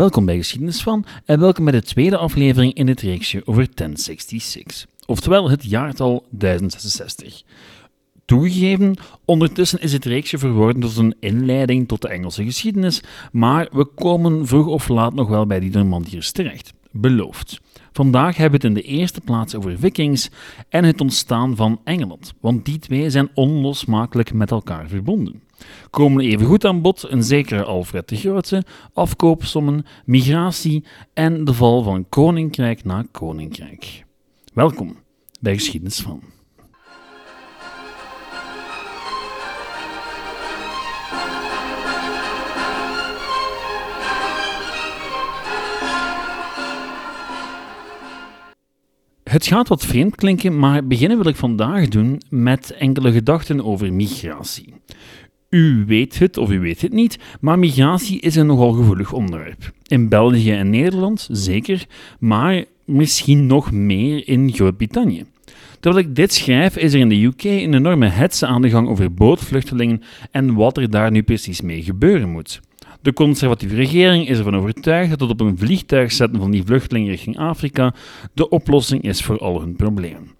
Welkom bij Geschiedenis van en welkom bij de tweede aflevering in het reeksje over 1066, oftewel het jaartal 1066. Toegegeven, ondertussen is het reeksje verworden tot een inleiding tot de Engelse geschiedenis, maar we komen vroeg of laat nog wel bij die Normandiërs terecht. Beloofd. Vandaag hebben we het in de eerste plaats over vikings en het ontstaan van Engeland, want die twee zijn onlosmakelijk met elkaar verbonden. Komen even goed aan bod een zekere Alfred de Grote, afkoopsommen, migratie en de val van koninkrijk na koninkrijk. Welkom bij Geschiedenis van. Het gaat wat vreemd klinken, maar beginnen wil ik vandaag doen met enkele gedachten over migratie. U weet het of u weet het niet, maar migratie is een nogal gevoelig onderwerp. In België en Nederland zeker, maar misschien nog meer in Groot-Brittannië. Terwijl ik dit schrijf, is er in de UK een enorme hetze aan de gang over bootvluchtelingen en wat er daar nu precies mee gebeuren moet. De conservatieve regering is ervan overtuigd dat op een vliegtuig zetten van die vluchtelingen richting Afrika de oplossing is voor al hun problemen.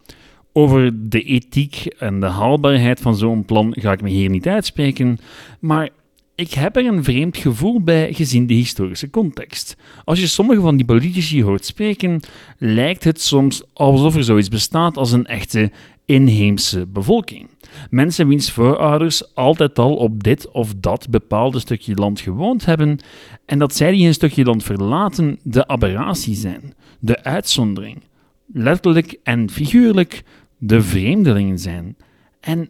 Over de ethiek en de haalbaarheid van zo'n plan ga ik me hier niet uitspreken, maar ik heb er een vreemd gevoel bij gezien de historische context. Als je sommige van die politici hoort spreken, lijkt het soms alsof er zoiets bestaat als een echte inheemse bevolking. Mensen wiens voorouders altijd al op dit of dat bepaalde stukje land gewoond hebben en dat zij die een stukje land verlaten de aberratie zijn, de uitzondering. Letterlijk en figuurlijk de vreemdelingen zijn. En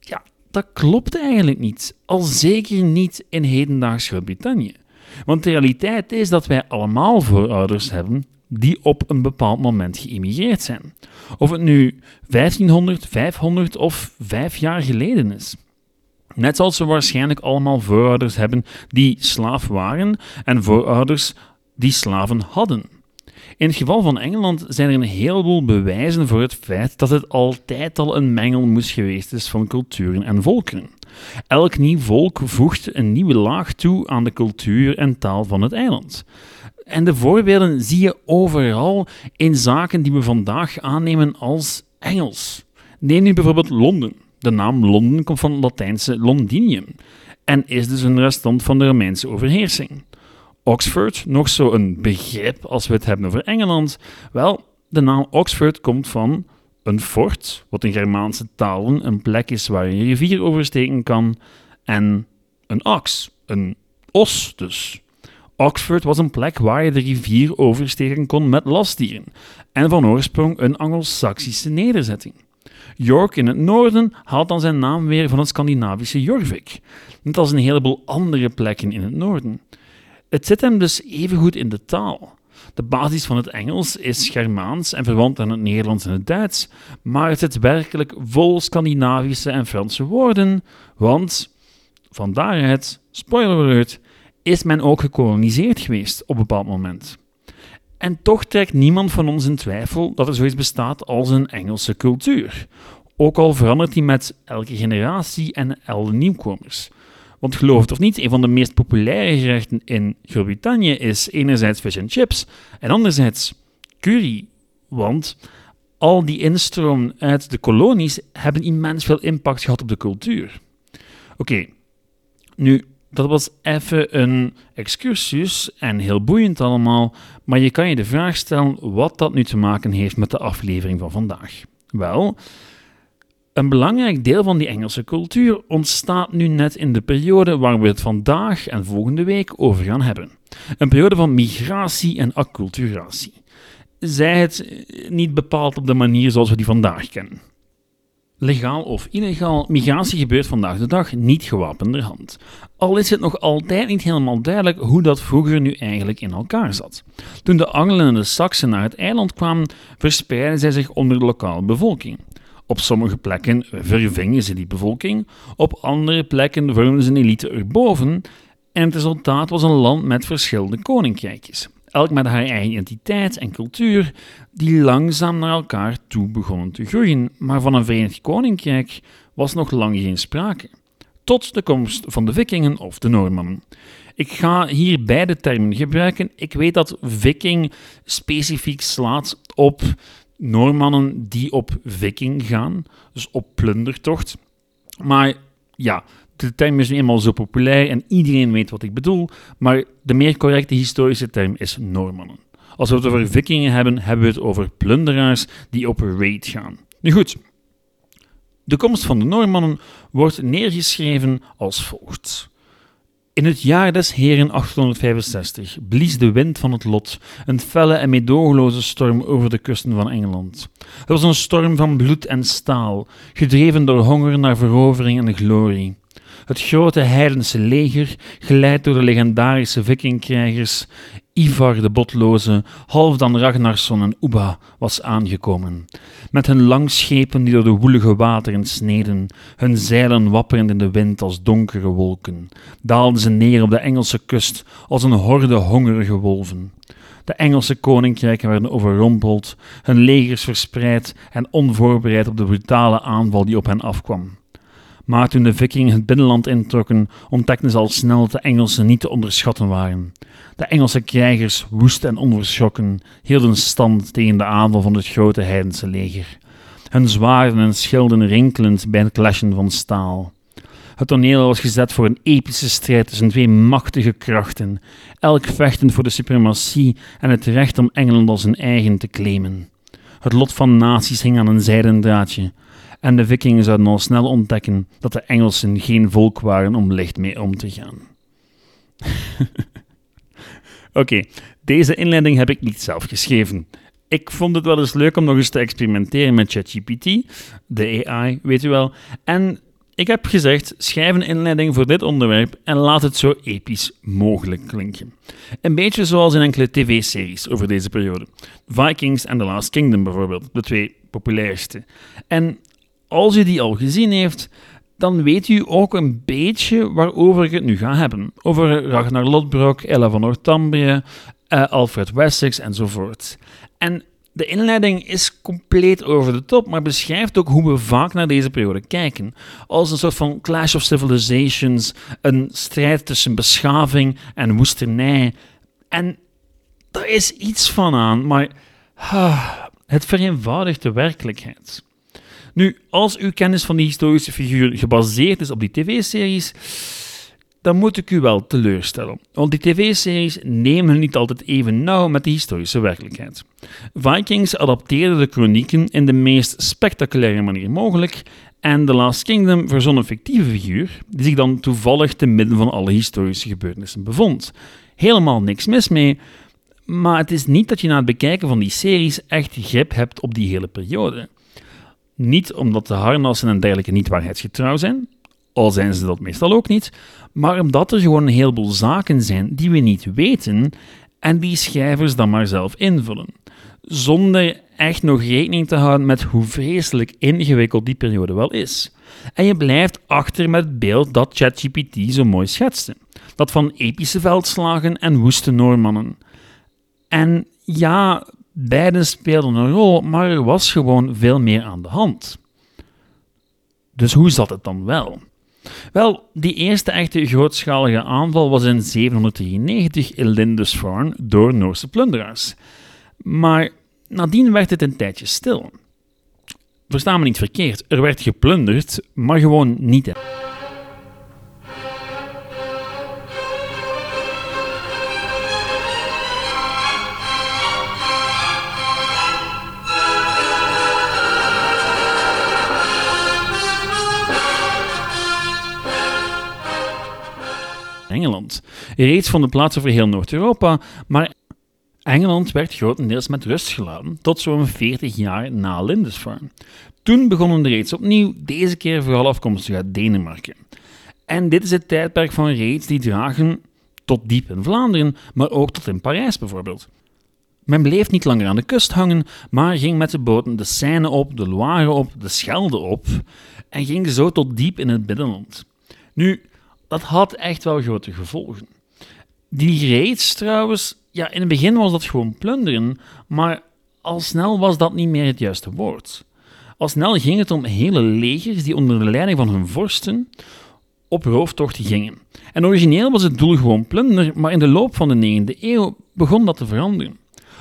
ja, dat klopt eigenlijk niet. Al zeker niet in hedendaags Groot-Brittannië. Want de realiteit is dat wij allemaal voorouders hebben die op een bepaald moment geïmigreerd zijn. Of het nu 1500, 500 of 5 jaar geleden is. Net zoals we waarschijnlijk allemaal voorouders hebben die slaaf waren en voorouders die slaven hadden. In het geval van Engeland zijn er een heleboel bewijzen voor het feit dat het altijd al een mengelmoes geweest is van culturen en volkeren. Elk nieuw volk voegt een nieuwe laag toe aan de cultuur en taal van het eiland. En de voorbeelden zie je overal in zaken die we vandaag aannemen als Engels. Neem nu bijvoorbeeld Londen. De naam Londen komt van het Latijnse Londinium en is dus een restant van de Romeinse overheersing. Oxford, nog zo een begrip als we het hebben over Engeland. Wel, de naam Oxford komt van een fort, wat in Germaanse talen een plek is waar je een rivier oversteken kan, en een ox, een os dus. Oxford was een plek waar je de rivier oversteken kon met lastdieren, en van oorsprong een Anglo-Saxische nederzetting. York in het noorden haalt dan zijn naam weer van het Scandinavische Jorvik, net als een heleboel andere plekken in het noorden. Het zit hem dus evengoed in de taal. De basis van het Engels is Germaans en verwant aan het Nederlands en het Duits, maar het zit werkelijk vol Scandinavische en Franse woorden, want van daaruit, spoiler alert, is men ook gekoloniseerd geweest op een bepaald moment. En toch trekt niemand van ons in twijfel dat er zoiets bestaat als een Engelse cultuur. Ook al verandert die met elke generatie en alle nieuwkomers. Want geloof het of niet, een van de meest populaire gerechten in Groot-Brittannië is enerzijds fish and chips en anderzijds curry. Want al die instroom uit de kolonies hebben immens veel impact gehad op de cultuur. Oké, nu, dat was even een excursus en heel boeiend allemaal, maar je kan je de vraag stellen wat dat nu te maken heeft met de aflevering van vandaag. Wel, een belangrijk deel van die Engelse cultuur ontstaat nu net in de periode waar we het vandaag en volgende week over gaan hebben. Een periode van migratie en acculturatie. Zij het niet bepaald op de manier zoals we die vandaag kennen. Legaal of illegaal, migratie gebeurt vandaag de dag niet gewapenderhand. Al is het nog altijd niet helemaal duidelijk hoe dat vroeger nu eigenlijk in elkaar zat. Toen de Angelen en de Saksen naar het eiland kwamen, verspreidden zij zich onder de lokale bevolking. Op sommige plekken vervingen ze die bevolking, op andere plekken vormden ze een elite erboven en het resultaat was een land met verschillende koninkrijkjes, elk met haar eigen identiteit en cultuur, die langzaam naar elkaar toe begonnen te groeien, maar van een Verenigd Koninkrijk was nog lang geen sprake. tot de komst van de vikingen of de Noormannen. Ik ga hier beide termen gebruiken. Ik weet dat viking specifiek slaat op Noormannen die op viking gaan, dus op plundertocht. Maar ja, de term is nu eenmaal zo populair en iedereen weet wat ik bedoel, maar de meer correcte historische term is Noormannen. Als we het over vikingen hebben, hebben we het over plunderaars die op raid gaan. Nu goed, de komst van de Noormannen wordt neergeschreven als volgt. In het jaar des heren 865 blies de wind van het lot, een felle en meedogenloze storm over de kusten van Engeland. Het was een storm van bloed en staal, gedreven door honger naar verovering en glorie. Het grote heidense leger, geleid door de legendarische vikingkrijgers Ivar de Botloze, Halfdan Ragnarsson en Uba, was aangekomen. Met hun langschepen die door de woelige wateren sneden, hun zeilen wapperend in de wind als donkere wolken, daalden ze neer op de Engelse kust als een horde hongerige wolven. De Engelse koninkrijken werden overrompeld, hun legers verspreid en onvoorbereid op de brutale aanval die op hen afkwam. Maar toen de vikingen het binnenland introkken, ontdekten ze al snel dat de Engelsen niet te onderschatten waren. De Engelse krijgers, woest en onverschrokken, hielden stand tegen de aanval van het grote heidense leger. Hun zwaarden en schilden rinkelend bij het clashen van staal. Het toneel was gezet voor een epische strijd tussen twee machtige krachten, elk vechtend voor de suprematie en het recht om Engeland als hun eigen te claimen. Het lot van naties hing aan een zijden draadje, en de vikingen zouden al snel ontdekken dat de Engelsen geen volk waren om licht mee om te gaan. Oké, deze inleiding heb ik niet zelf geschreven. Ik vond het wel eens leuk om nog eens te experimenteren met ChatGPT, de AI, weet u wel. En ik heb gezegd, schrijf een inleiding voor dit onderwerp en laat het zo episch mogelijk klinken. Een beetje zoals in enkele tv-series over deze periode. Vikings en The Last Kingdom bijvoorbeeld, de twee populairste. En als u die al gezien heeft, dan weet u ook een beetje waarover ik het nu ga hebben. Over Ragnar Lodbrok, Ella van Northumbria, uh, Alfred Wessex enzovoort. En de inleiding is compleet over de top, maar beschrijft ook hoe we vaak naar deze periode kijken. Als een soort van clash of civilizations, een strijd tussen beschaving en woestenij. En daar is iets van aan, maar uh, het vereenvoudigt de werkelijkheid. Nu, als uw kennis van die historische figuur gebaseerd is op die tv-series, dan moet ik u wel teleurstellen. Want die tv-series nemen niet altijd even nauw met de historische werkelijkheid. Vikings adapteerden de chronieken in de meest spectaculaire manier mogelijk en The Last Kingdom verzon een fictieve figuur die zich dan toevallig te midden van alle historische gebeurtenissen bevond. Helemaal niks mis mee, maar het is niet dat je na het bekijken van die series echt grip hebt op die hele periode. Niet omdat de harnassen en dergelijke niet waarheidsgetrouw zijn, al zijn ze dat meestal ook niet, maar omdat er gewoon een heleboel zaken zijn die we niet weten en die schrijvers dan maar zelf invullen, zonder echt nog rekening te houden met hoe vreselijk ingewikkeld die periode wel is. En je blijft achter met het beeld dat ChatGPT zo mooi schetste. Dat van epische veldslagen en woeste Noormannen. En ja, Beiden speelden een rol, maar er was gewoon veel meer aan de hand. Dus hoe zat het dan wel? Wel, die eerste echte grootschalige aanval was in 793 in Lindisfarne door Noorse plunderaars. Maar nadien werd het een tijdje stil. Versta me niet verkeerd, er werd geplunderd, maar gewoon niet. Engeland. Reeds vonden plaats over heel Noord-Europa, maar Engeland werd grotendeels met rust gelaten tot zo'n 40 jaar na Lindisfarne. Toen begonnen de reeds opnieuw, deze keer vooral afkomstig uit Denemarken. En dit is het tijdperk van raids die dragen tot diep in Vlaanderen, maar ook tot in Parijs bijvoorbeeld. Men bleef niet langer aan de kust hangen, maar ging met de boten de Seine op, de Loire op, de Schelde op en ging zo tot diep in het binnenland. Nu, dat had echt wel grote gevolgen. Die raids trouwens, ja, in het begin was dat gewoon plunderen, maar al snel was dat niet meer het juiste woord. Al snel ging het om hele legers die onder de leiding van hun vorsten op rooftocht gingen. En origineel was het doel gewoon plunder, maar in de loop van de 9e eeuw begon dat te veranderen.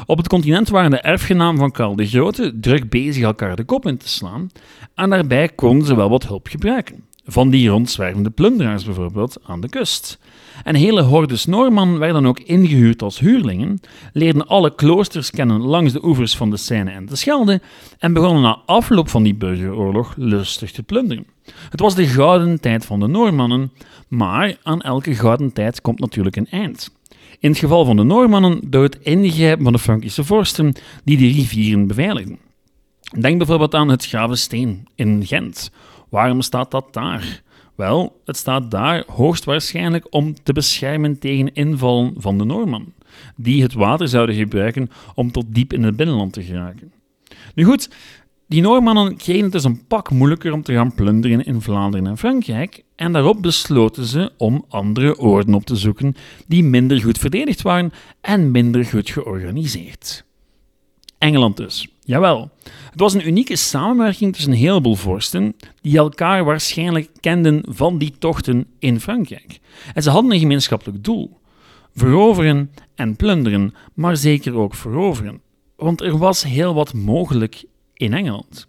Op het continent waren de erfgenamen van Karl de Grote druk bezig elkaar de kop in te slaan, en daarbij konden ze wel wat hulp gebruiken. Van die rondzwervende plunderaars bijvoorbeeld aan de kust. En hele hordes Noormannen werden ook ingehuurd als huurlingen, leerden alle kloosters kennen langs de oevers van de Seine en de Schelde en begonnen na afloop van die burgeroorlog lustig te plunderen. Het was de gouden tijd van de Noormannen, maar aan elke gouden tijd komt natuurlijk een eind. In het geval van de Noormannen door het ingrijpen van de Frankische vorsten die de rivieren beveiligden. Denk bijvoorbeeld aan het Gravensteen in Gent. Waarom staat dat daar? Wel, het staat daar hoogstwaarschijnlijk om te beschermen tegen invallen van de Noormannen, die het water zouden gebruiken om tot diep in het binnenland te geraken. Nu goed, die Noormannen kregen het dus een pak moeilijker om te gaan plunderen in Vlaanderen en Frankrijk, en daarop besloten ze om andere oorden op te zoeken die minder goed verdedigd waren en minder goed georganiseerd. Engeland dus. Jawel. Het was een unieke samenwerking tussen een heleboel vorsten die elkaar waarschijnlijk kenden van die tochten in Frankrijk. En ze hadden een gemeenschappelijk doel: veroveren en plunderen, maar zeker ook veroveren. Want er was heel wat mogelijk in Engeland.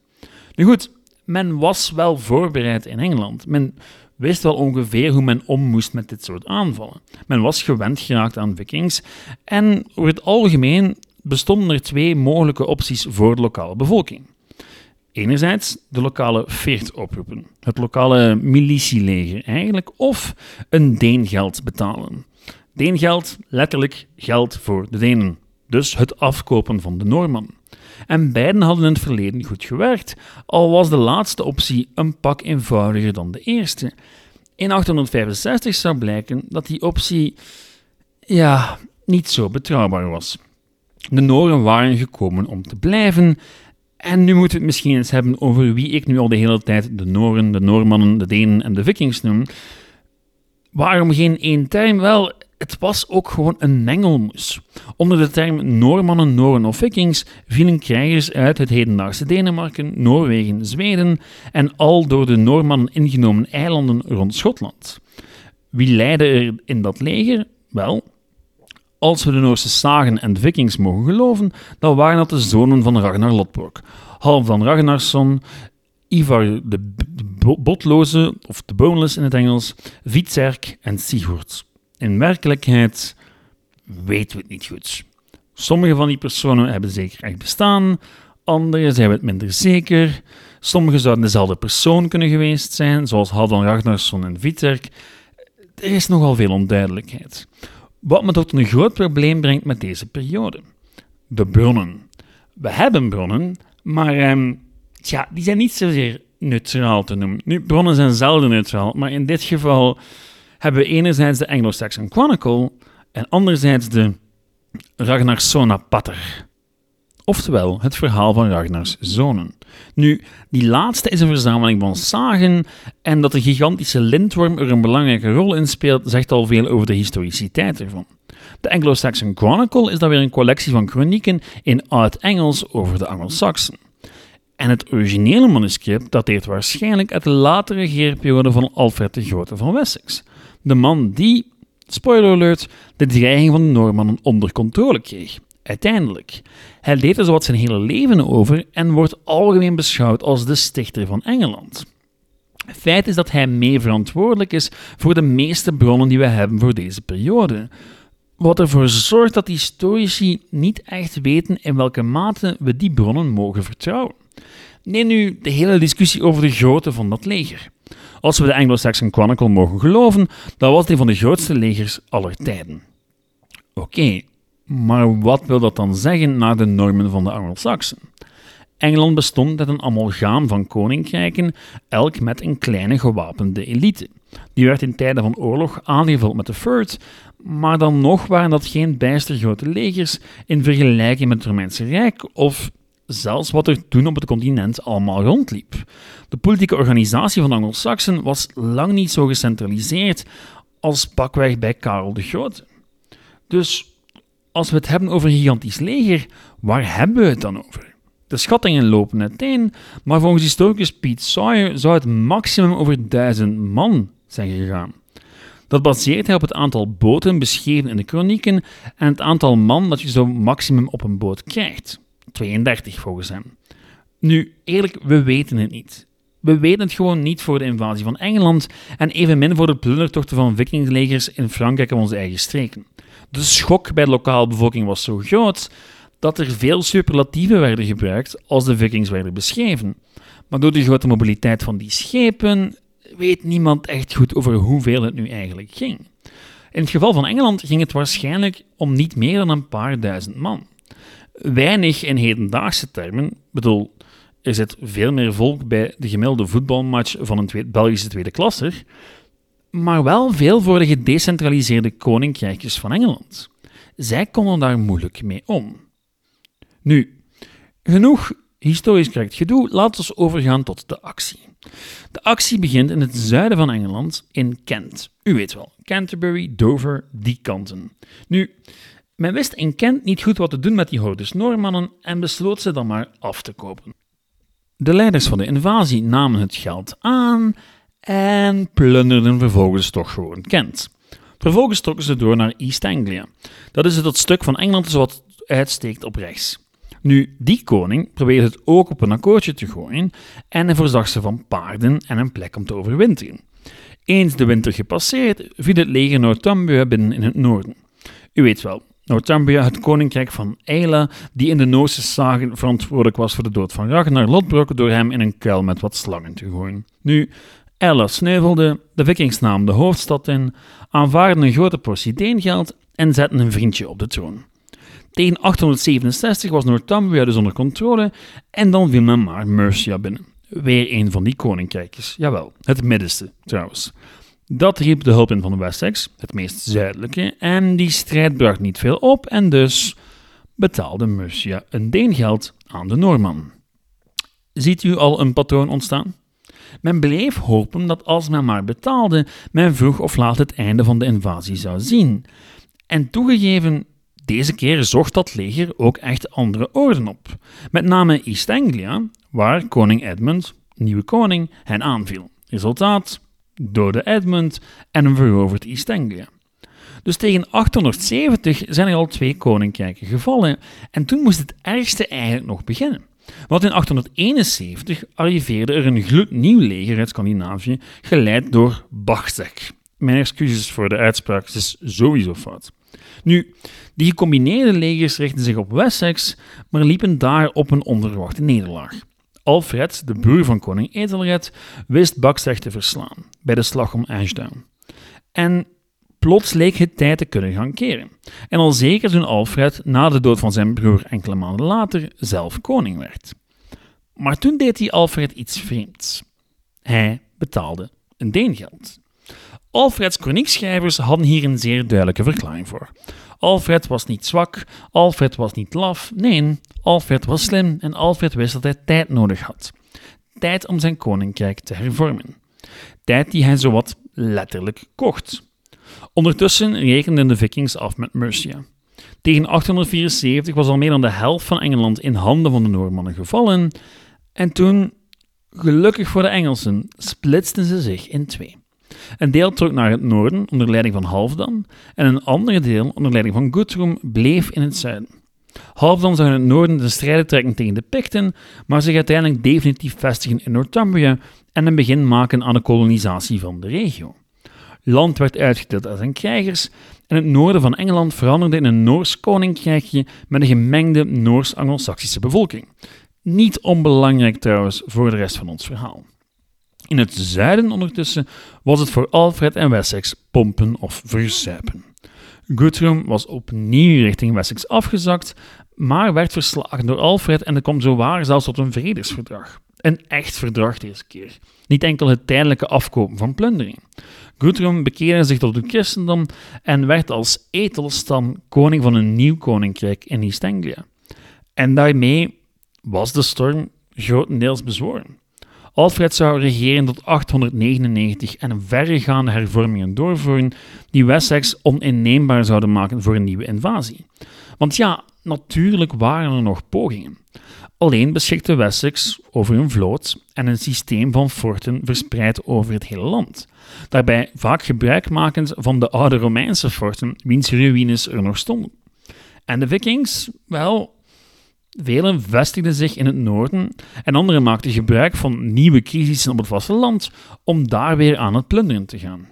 Nu goed, men was wel voorbereid in Engeland. Men wist wel ongeveer hoe men om moest met dit soort aanvallen. Men was gewend geraakt aan vikings en over het algemeen bestonden er twee mogelijke opties voor de lokale bevolking. Enerzijds de lokale veert oproepen, het lokale militieleger eigenlijk, of een deengeld betalen. Deengeld, letterlijk geld voor de Denen, dus het afkopen van de Noorman. En beiden hadden in het verleden goed gewerkt, al was de laatste optie een pak eenvoudiger dan de eerste. In 865 zou blijken dat die optie, ja, niet zo betrouwbaar was. De Noren waren gekomen om te blijven. En nu moeten we het misschien eens hebben over wie ik nu al de hele tijd de Noren, de Noormannen, de Denen en de Vikings noem. Waarom geen één term? Wel, het was ook gewoon een mengelmoes. Onder de term Noormannen, Noren of Vikings vielen krijgers uit het hedendaagse Denemarken, Noorwegen, Zweden en al door de Noormannen ingenomen eilanden rond Schotland. Wie leidde er in dat leger? Wel, als we de Noorse sagen en de vikings mogen geloven, dan waren dat de zonen van Ragnar Lodbrok. Half van Ragnarsson, Ivar de Botloze, of de Boneless in het Engels, Vitserk en Sigurd. In werkelijkheid weten we het niet goed. Sommige van die personen hebben zeker echt bestaan, andere zijn we het minder zeker. Sommige zouden dezelfde persoon kunnen geweest zijn, zoals Halvan Ragnarsson en Vitserk. Er is nogal veel onduidelijkheid. Wat me tot een groot probleem brengt met deze periode. De bronnen. We hebben bronnen, maar um, tja, die zijn niet zozeer neutraal te noemen. Nu, bronnen zijn zelden neutraal, maar in dit geval hebben we enerzijds de Anglo-Saxon Chronicle en anderzijds de Ragnarsona Pater. Oftewel, het verhaal van Ragnars zonen. Nu, die laatste is een verzameling van sagen en dat de gigantische lintworm er een belangrijke rol in speelt, zegt al veel over de historiciteit ervan. De Anglo-Saxon Chronicle is dan weer een collectie van chronieken in oud-Engels over de Anglo-Saxen. En het originele manuscript dateert waarschijnlijk uit de latere regeerperiode van Alfred de Grote van Wessex. De man die, spoiler alert, de dreiging van de Noormannen onder controle kreeg. Uiteindelijk. Hij leed er zowat zijn hele leven over en wordt algemeen beschouwd als de stichter van Engeland. Feit is dat hij mee verantwoordelijk is voor de meeste bronnen die we hebben voor deze periode. Wat ervoor zorgt dat historici niet echt weten in welke mate we die bronnen mogen vertrouwen. Neem nu de hele discussie over de grootte van dat leger. Als we de Anglo-Saxon Chronicle mogen geloven, dan was die van de grootste legers aller tijden. Oké, maar wat wil dat dan zeggen naar de normen van de Anglo-Saxen? Engeland bestond uit een amalgaam van koninkrijken, elk met een kleine gewapende elite. Die werd in tijden van oorlog aangevuld met de Firth, maar dan nog waren dat geen bijster grote legers in vergelijking met het Romeinse Rijk of zelfs wat er toen op het continent allemaal rondliep. De politieke organisatie van de Anglo-Saxen was lang niet zo gecentraliseerd als pakweg bij Karel de Grote. Dus als we het hebben over een gigantisch leger, waar hebben we het dan over? De schattingen lopen uiteen, maar volgens historicus Pete Sawyer zou het maximum over duizend man zijn gegaan. Dat baseert hij op het aantal boten beschreven in de kronieken en het aantal man dat je zo maximum op een boot krijgt. 32 volgens hem. Nu, eerlijk, we weten het niet. We weten het gewoon niet voor de invasie van Engeland en evenmin voor de plundertochten van vikinglegers in Frankrijk en onze eigen streken. De schok bij de lokale bevolking was zo groot dat er veel superlatieven werden gebruikt als de vikings werden beschreven. Maar door de grote mobiliteit van die schepen weet niemand echt goed over hoeveel het nu eigenlijk ging. In het geval van Engeland ging het waarschijnlijk om niet meer dan een paar duizend man. Weinig in hedendaagse termen, bedoel, er zit veel meer volk bij de gemiddelde voetbalmatch van een Belgische tweede klasser, maar wel veel voor de gedecentraliseerde koninkrijkjes van Engeland. Zij konden daar moeilijk mee om. Nu, genoeg historisch correct gedoe, laten we overgaan tot de actie. De actie begint in het zuiden van Engeland, in Kent. U weet wel, Canterbury, Dover, die kanten. Nu, men wist in Kent niet goed wat te doen met die hordes Noormannen en besloot ze dan maar af te kopen. De leiders van de invasie namen het geld aan en plunderden vervolgens toch gewoon Kent. Vervolgens trokken ze door naar East Anglia. Dat is het stuk van Engeland wat uitsteekt op rechts. Nu, die koning probeerde het ook op een akkoordje te gooien en hij voorzag ze van paarden en een plek om te overwinteren. Eens de winter gepasseerd, viel het leger Northumbria binnen in het noorden. U weet wel, Northumbria, het koninkrijk van Eila, die in de Noorse zagen verantwoordelijk was voor de dood van Ragnar Lodbrok door hem in een kuil met wat slangen te gooien. Nu, Eila sneuvelde, de vikings namen de hoofdstad in, aanvaarden een grote portie deengeld en zetten een vriendje op de troon. Tegen 867 was Northumbria dus onder controle en dan viel men maar Mercia binnen. Weer een van die koninkrijkjes. Jawel, het middenste trouwens. Dat riep de hulp in van Wessex, het meest zuidelijke, en die strijd bracht niet veel op en dus betaalde Mercia een deengeld aan de Noorman. Ziet u al een patroon ontstaan? Men bleef hopen dat als men maar betaalde, men vroeg of laat het einde van de invasie zou zien. En toegegeven, deze keer zocht dat leger ook echt andere orden op. Met name East Anglia, waar koning Edmund, nieuwe koning, hen aanviel. Resultaat: dode Edmund en een veroverd East Anglia. Dus tegen 870 zijn er al twee koninkrijken gevallen en toen moest het ergste eigenlijk nog beginnen. Want in 871 arriveerde er een gloednieuw leger uit Scandinavië, geleid door Bachtsek. Mijn excuses voor de uitspraak, het is sowieso fout. Nu, die gecombineerde legers richtten zich op Wessex, maar liepen daar op een onverwachte nederlaag. Alfred, de broer van koning Ethelred, wist Bachtsech te verslaan bij de slag om Ashdown. En plots leek het tijd te kunnen gaan keren. En al zeker toen Alfred, na de dood van zijn broer enkele maanden later, zelf koning werd. Maar toen deed hij Alfred iets vreemds. Hij betaalde een deengeld. Alfreds kroniekschrijvers hadden hier een zeer duidelijke verklaring voor. Alfred was niet zwak, Alfred was niet laf, nee, Alfred was slim en Alfred wist dat hij tijd nodig had. Tijd om zijn koninkrijk te hervormen. Tijd die hij zowat letterlijk kocht. Ondertussen rekenden de vikings af met Mercia. Tegen 874 was al meer dan de helft van Engeland in handen van de Noormannen gevallen en toen, gelukkig voor de Engelsen, splitsten ze zich in twee. Een deel trok naar het noorden onder leiding van Halfdan en een andere deel onder leiding van Guthrum bleef in het zuiden. Halfdan zou in het noorden de strijden trekken tegen de Picten, maar zich uiteindelijk definitief vestigen in Northumbria en een begin maken aan de kolonisatie van de regio. Land werd uitgedeeld aan zijn krijgers en het noorden van Engeland veranderde in een Noors koninkrijkje met een gemengde Noors-Anglo-Saxische bevolking. Niet onbelangrijk trouwens voor de rest van ons verhaal. In het zuiden ondertussen was het voor Alfred en Wessex pompen of verzuipen. Guthrum was opnieuw richting Wessex afgezakt, maar werd verslagen door Alfred en er kwam zowaar zelfs tot een vredesverdrag. Een echt verdrag deze keer. Niet enkel het tijdelijke afkopen van plundering. Guthrum bekeerde zich tot het christendom en werd als etelstam koning van een nieuw koninkrijk in East Anglia. En daarmee was de storm grotendeels bezworen. Alfred zou regeren tot 899 en verregaande hervormingen doorvoeren die Wessex oninneembaar zouden maken voor een nieuwe invasie. Want ja, natuurlijk waren er nog pogingen. Alleen beschikte Wessex over een vloot en een systeem van forten verspreid over het hele land. Daarbij vaak gebruikmakend van de oude Romeinse forten, wiens ruïnes er nog stonden. En de Vikings, wel, velen vestigden zich in het noorden en anderen maakten gebruik van nieuwe crisissen op het vasteland om daar weer aan het plunderen te gaan.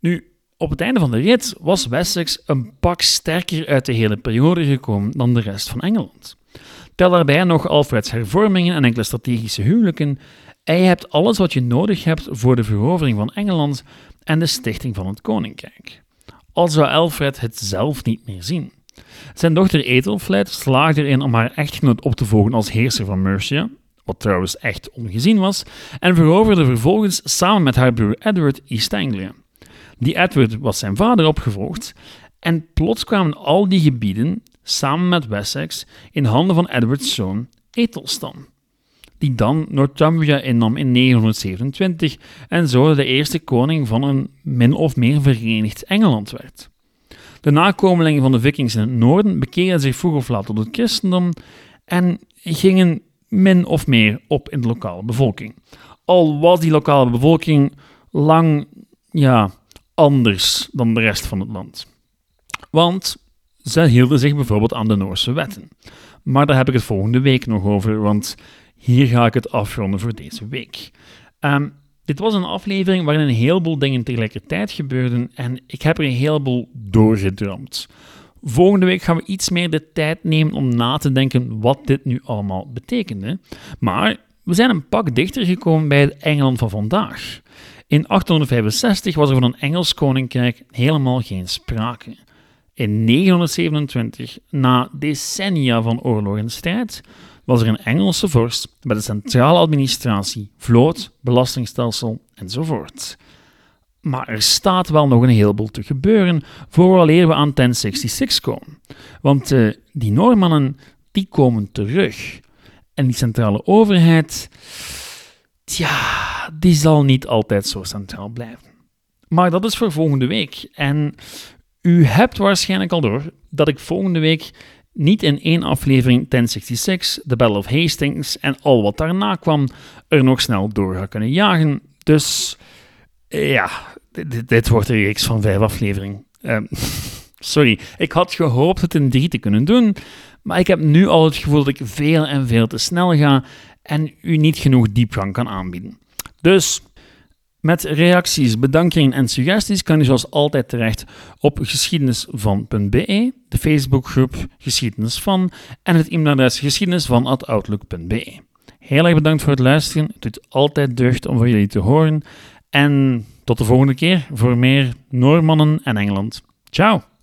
Nu, op het einde van de rit was Wessex een pak sterker uit de hele periode gekomen dan de rest van Engeland. Tel daarbij nog Alfreds hervormingen en enkele strategische huwelijken. En je hebt alles wat je nodig hebt voor de verovering van Engeland en de stichting van het koninkrijk. Al zou Alfred het zelf niet meer zien. Zijn dochter Ethelflaed slaagde erin om haar echtgenoot op te volgen als heerser van Mercia, wat trouwens echt ongezien was, en veroverde vervolgens samen met haar broer Edward East Anglia. Die Edward was zijn vader opgevolgd en plots kwamen al die gebieden, samen met Wessex, in handen van Edwards zoon Ethelstan, die dan Northumbria innam in 927 en zo de eerste koning van een min of meer verenigd Engeland werd. De nakomelingen van de vikings in het noorden bekeerden zich vroeg of laat tot het christendom en gingen min of meer op in de lokale bevolking. Al was die lokale bevolking lang, ja, anders dan de rest van het land. Want ze hielden zich bijvoorbeeld aan de Noorse wetten. Maar daar heb ik het volgende week nog over, want hier ga ik het afronden voor deze week. Um, dit was een aflevering waarin een heleboel dingen tegelijkertijd gebeurden en ik heb er een heleboel doorgedroomd. Volgende week gaan we iets meer de tijd nemen om na te denken wat dit nu allemaal betekende. Maar we zijn een pak dichter gekomen bij het Engeland van vandaag. In 865 was er van een Engels koninkrijk helemaal geen sprake. In 927, na decennia van oorlog en strijd, was er een Engelse vorst met een centrale administratie, vloot, belastingstelsel enzovoort. Maar er staat wel nog een heleboel te gebeuren vooraleer we aan 1066 komen. Want uh, die Noormannen, die komen terug. En die centrale overheid, tja, die zal niet altijd zo centraal blijven. Maar dat is voor volgende week. En u hebt waarschijnlijk al door dat ik volgende week niet in één aflevering 1066, The Battle of Hastings en al wat daarna kwam er nog snel door ga kunnen jagen. Dus ja, dit, wordt een reeks van vijf afleveringen. Um, sorry, ik had gehoopt het in drie te kunnen doen, maar ik heb nu al het gevoel dat ik veel en veel te snel ga en u niet genoeg diepgang kan aanbieden. Dus met reacties, bedankingen en suggesties kan u zoals altijd terecht op geschiedenisvan.be, de Facebookgroep Geschiedenis van en het e-mailadres geschiedenisvan.outlook.be. Heel erg bedankt voor het luisteren. Het doet altijd deugd om van jullie te horen. En tot de volgende keer voor meer Noormannen en Engeland. Ciao!